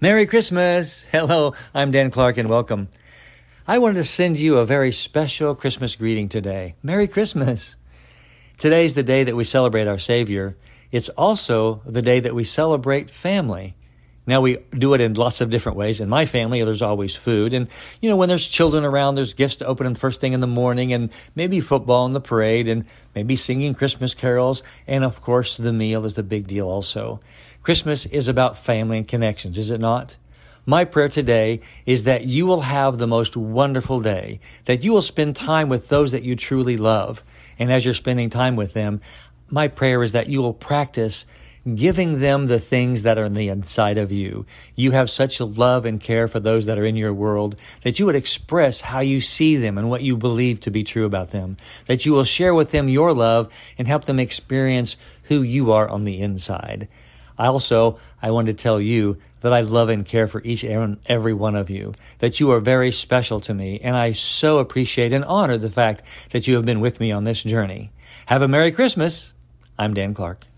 Merry Christmas! Hello, I'm Dan Clark and welcome. I wanted to send you a very special Christmas greeting today. Merry Christmas! Today's the day that we celebrate our Savior. It's also the day that we celebrate family. Now we do it in lots of different ways. In my family, there's always food. And, you know, when there's children around, there's gifts to open in the first thing in the morning and maybe football in the parade and maybe singing Christmas carols. And of course, the meal is the big deal also. Christmas is about family and connections, is it not? My prayer today is that you will have the most wonderful day, that you will spend time with those that you truly love. And as you're spending time with them, my prayer is that you will practice giving them the things that are in the inside of you. You have such love and care for those that are in your world that you would express how you see them and what you believe to be true about them. That you will share with them your love and help them experience who you are on the inside. I also, I want to tell you that I love and care for each and every one of you, that you are very special to me, and I so appreciate and honor the fact that you have been with me on this journey. Have a Merry Christmas. I'm Dan Clark.